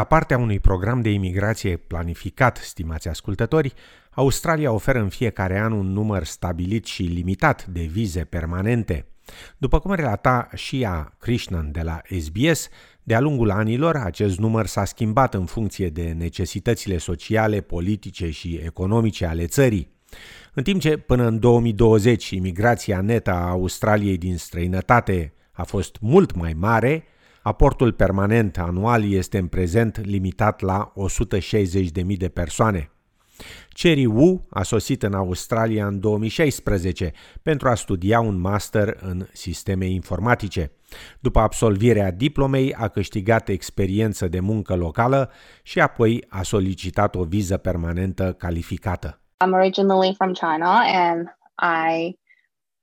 Ca parte a unui program de imigrație planificat, stimați ascultători, Australia oferă în fiecare an un număr stabilit și limitat de vize permanente. După cum relata și a Krishnan de la SBS, de-a lungul anilor, acest număr s-a schimbat în funcție de necesitățile sociale, politice și economice ale țării. În timp ce până în 2020 imigrația netă a Australiei din străinătate a fost mult mai mare, aportul permanent anual este în prezent limitat la 160.000 de persoane. Cherry Wu a sosit în Australia în 2016 pentru a studia un master în sisteme informatice. După absolvirea diplomei a câștigat experiență de muncă locală și apoi a solicitat o viză permanentă calificată. I'm originally from China and I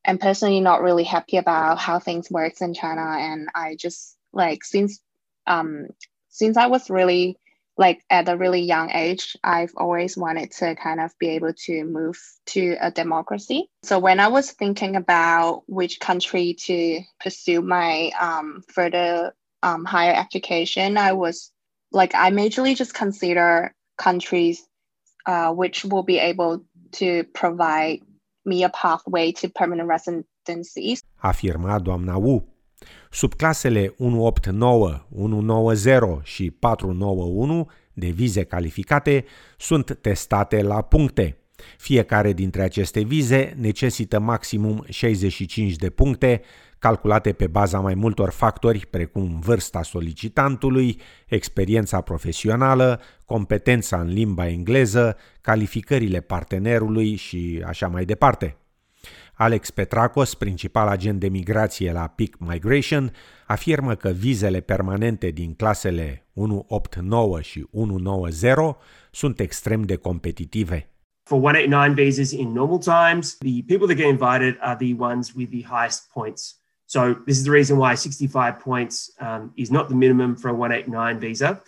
am personally not really happy about how things works in China and I just like since um since I was really like at a really young age, I've always wanted to kind of be able to move to a democracy. So when I was thinking about which country to pursue my um, further um, higher education, I was like, I majorly just consider countries uh, which will be able to provide me a pathway to permanent residency. Afirma doamna Wu. Subclasele 189, 190 și 491 de vize calificate sunt testate la puncte. Fiecare dintre aceste vize necesită maximum 65 de puncte, calculate pe baza mai multor factori precum vârsta solicitantului, experiența profesională, competența în limba engleză, calificările partenerului și așa mai departe. Alex Petracos, principal agent de migrație la Peak Migration, afirmă că vizele permanente din clasele 189 și 190 sunt extrem de competitive. For 189 visas in normal times, the people that get invited are the ones with the highest points. So this is the reason why 65 points um, is not the minimum for a 189 visa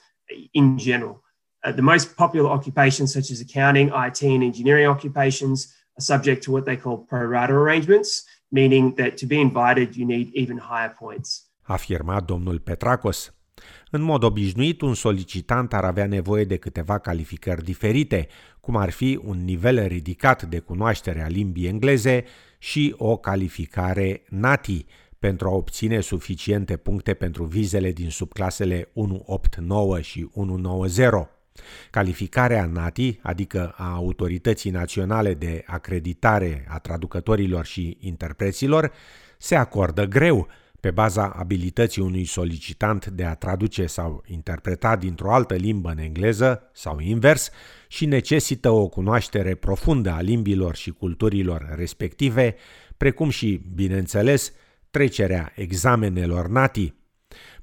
in general. Uh, the most popular occupations such as accounting, IT and engineering occupations subject to what they call pro rata arrangements, meaning that to be invited you need even higher points. Afirma domnul Petracos. În mod obișnuit, un solicitant ar avea nevoie de câteva calificări diferite, cum ar fi un nivel ridicat de cunoaștere a limbii engleze și o calificare NATI, pentru a obține suficiente puncte pentru vizele din subclasele 189 și 190. Calificarea NATI, adică a Autorității Naționale de Acreditare a Traducătorilor și Interpreților, se acordă greu, pe baza abilității unui solicitant de a traduce sau interpreta dintr-o altă limbă în engleză sau invers și necesită o cunoaștere profundă a limbilor și culturilor respective, precum și, bineînțeles, trecerea examenelor NATI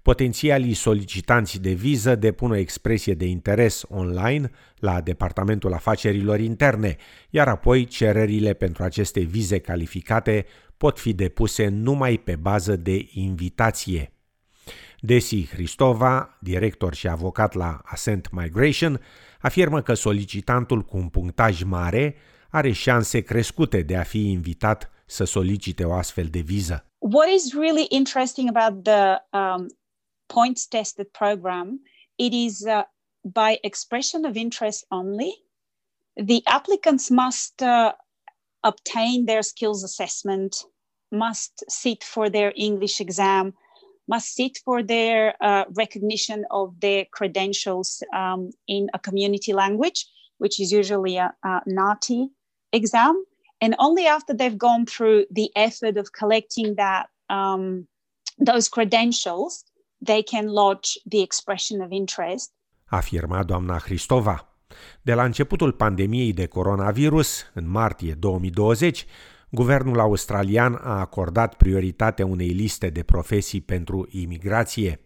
Potențialii solicitanți de viză depun o expresie de interes online la Departamentul Afacerilor Interne, iar apoi cererile pentru aceste vize calificate pot fi depuse numai pe bază de invitație. Desi Hristova, director și avocat la Ascent Migration, afirmă că solicitantul cu un punctaj mare are șanse crescute de a fi invitat să solicite o astfel de viză. What is really interesting about the um, points tested program, it is uh, by expression of interest only. The applicants must uh, obtain their skills assessment, must sit for their English exam, must sit for their uh, recognition of their credentials um, in a community language, which is usually a, a NATI exam. And only after they've gone through the effort of collecting that um, those credentials, they can lodge the expression of interest. Afirma doamna Hristova. De la începutul pandemiei de coronavirus, în martie 2020, guvernul australian a acordat prioritate unei liste de profesii pentru imigrație.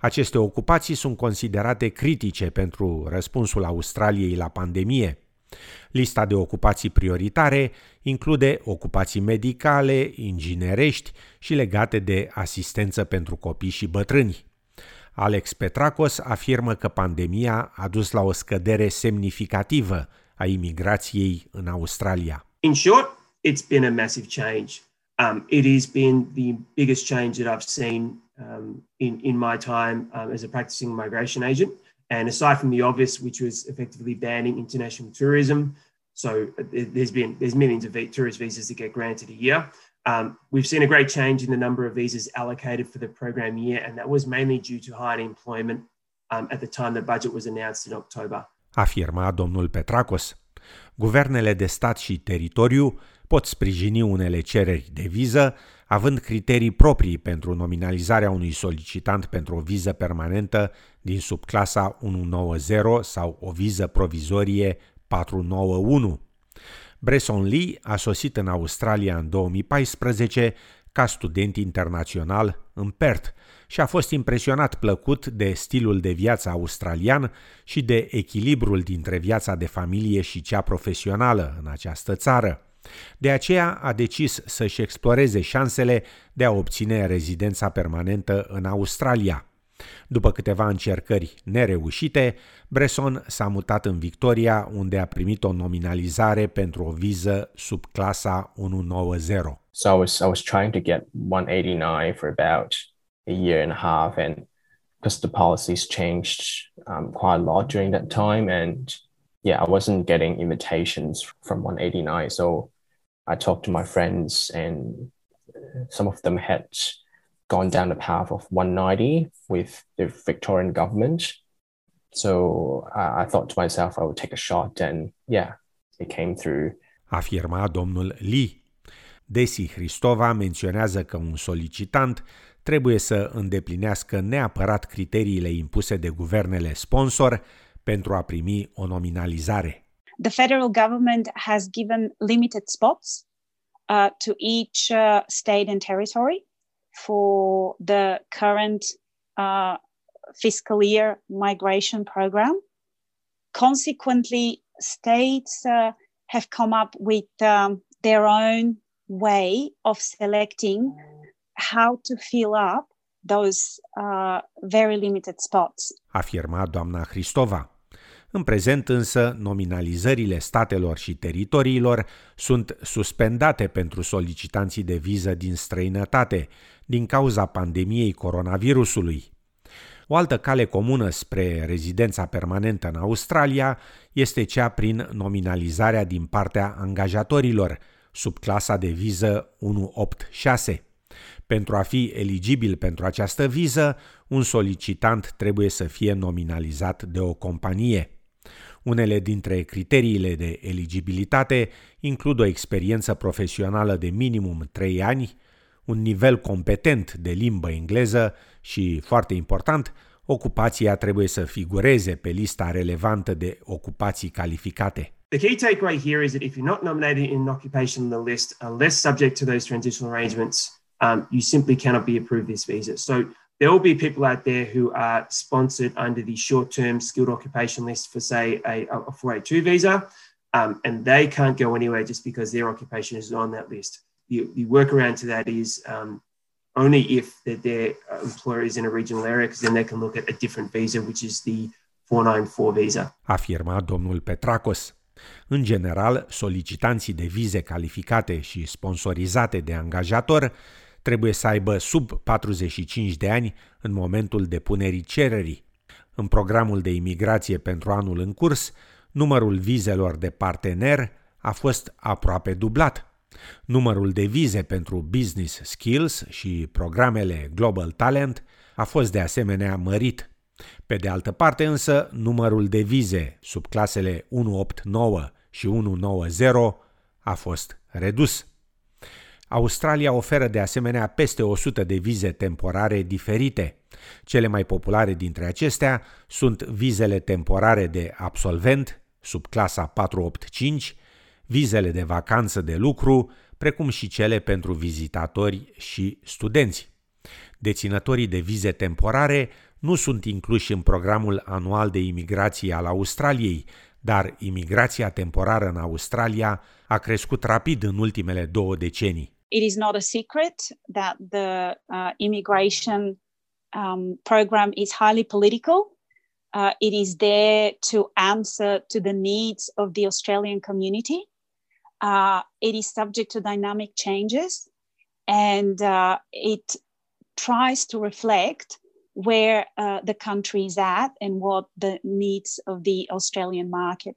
Aceste ocupații sunt considerate critice pentru răspunsul Australiei la pandemie. Lista de ocupații prioritare include ocupații medicale, inginerești și legate de asistență pentru copii și bătrâni. Alex Petracos afirmă că pandemia a dus la o scădere semnificativă a imigrației în Australia. In short, it's been a massive change. Um, it has been the biggest change that I've seen um, in, in my time um, as a practicing migration agent. And aside from the obvious, which was effectively banning international tourism, so there's been there's millions of tourist visas that get granted a year. Um, we've seen a great change in the number of visas allocated for the program year, and that was mainly due to high unemployment um, at the time the budget was announced in October. Afirma domnul Petracos. Guvernele de stat și teritoriu pot sprijini unele cereri de viză, având criterii proprii pentru nominalizarea unui solicitant pentru o viză permanentă din subclasa 190 sau o viză provizorie 491. Bresson Lee a sosit în Australia în 2014 ca student internațional în Perth și a fost impresionat plăcut de stilul de viață australian și de echilibrul dintre viața de familie și cea profesională în această țară. De aceea a decis să-și exploreze șansele de a obține rezidența permanentă în Australia. După câteva încercări nereușite, Bresson s-a mutat în Victoria, unde a primit o nominalizare pentru o viză sub clasa 190. So I was, I was trying to get 189 for about a year and a half and because the policies changed um, quite a lot during that time and yeah, I wasn't getting invitations from 189. So I talked to my friends and some of them had gone down the path of 190 with the Victorian government. So uh, I thought to myself I would take a shot, and yeah, it came through. Afirma domnul Lee. Desi Hristova menționează că un solicitant trebuie să îndeplinească neapărat criteriile impuse de guvernele sponsor pentru a primi o nominalizare. The federal government has given limited spots uh, to each uh, state and territory for the current uh, fiscal year migration program. Consequently, states uh, have come up with um, their own way of selecting how to fill up those uh, very limited spots. Afirma doamna Hristova. În prezent însă, nominalizările statelor și teritoriilor sunt suspendate pentru solicitanții de viză din străinătate din cauza pandemiei coronavirusului. O altă cale comună spre rezidența permanentă în Australia este cea prin nominalizarea din partea angajatorilor, sub clasa de viză 186. Pentru a fi eligibil pentru această viză, un solicitant trebuie să fie nominalizat de o companie. Unele dintre criteriile de eligibilitate includ o experiență profesională de minimum 3 ani, un nivel competent de limbă engleză și, foarte important, ocupația trebuie să figureze pe lista relevantă de ocupații calificate. The key takeaway here is that if you're not nominated in an occupation on the list, unless subject to those transitional arrangements, um, you simply cannot be approved this visa. So there will be people out there who are sponsored under the short-term skilled occupation list for, say, a, a 482 visa, um, and they can't go anywhere just because their occupation is on that list. The, the workaround to that is um, only if their employer is in a regional area, because then they can look at a different visa, which is the 494 visa. Afirma domnul Petracos. În general, solicitanții de vize calificate și sponsorizate de angajator trebuie să aibă sub 45 de ani în momentul depunerii cererii. În programul de imigrație pentru anul în curs, numărul vizelor de partener a fost aproape dublat. Numărul de vize pentru Business Skills și programele Global Talent a fost de asemenea mărit. Pe de altă parte însă, numărul de vize sub clasele 189 și 190 a fost redus. Australia oferă de asemenea peste 100 de vize temporare diferite. Cele mai populare dintre acestea sunt vizele temporare de absolvent, sub clasa 485, vizele de vacanță de lucru, precum și cele pentru vizitatori și studenți. Deținătorii de vize temporare nu sunt incluși în programul anual de imigrație al Australiei, dar imigrația temporară în Australia a crescut rapid în ultimele două decenii. It is not a secret that the uh, immigration um, program is highly political. Uh, it is there to answer to the needs of the Australian community. Uh, it is subject to dynamic changes and uh, it tries to reflect where uh, the country is at and what the needs of the Australian market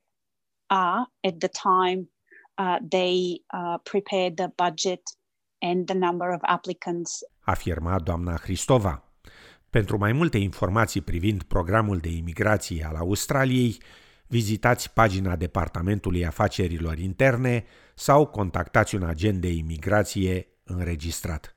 are at the time uh, they uh, prepared the budget and the number of applicants. Afirma doamna Hristova. Pentru mai multe informații privind programul de imigrație al Australiei, vizitați pagina Departamentului Afacerilor Interne sau contactați un agent de imigrație înregistrat.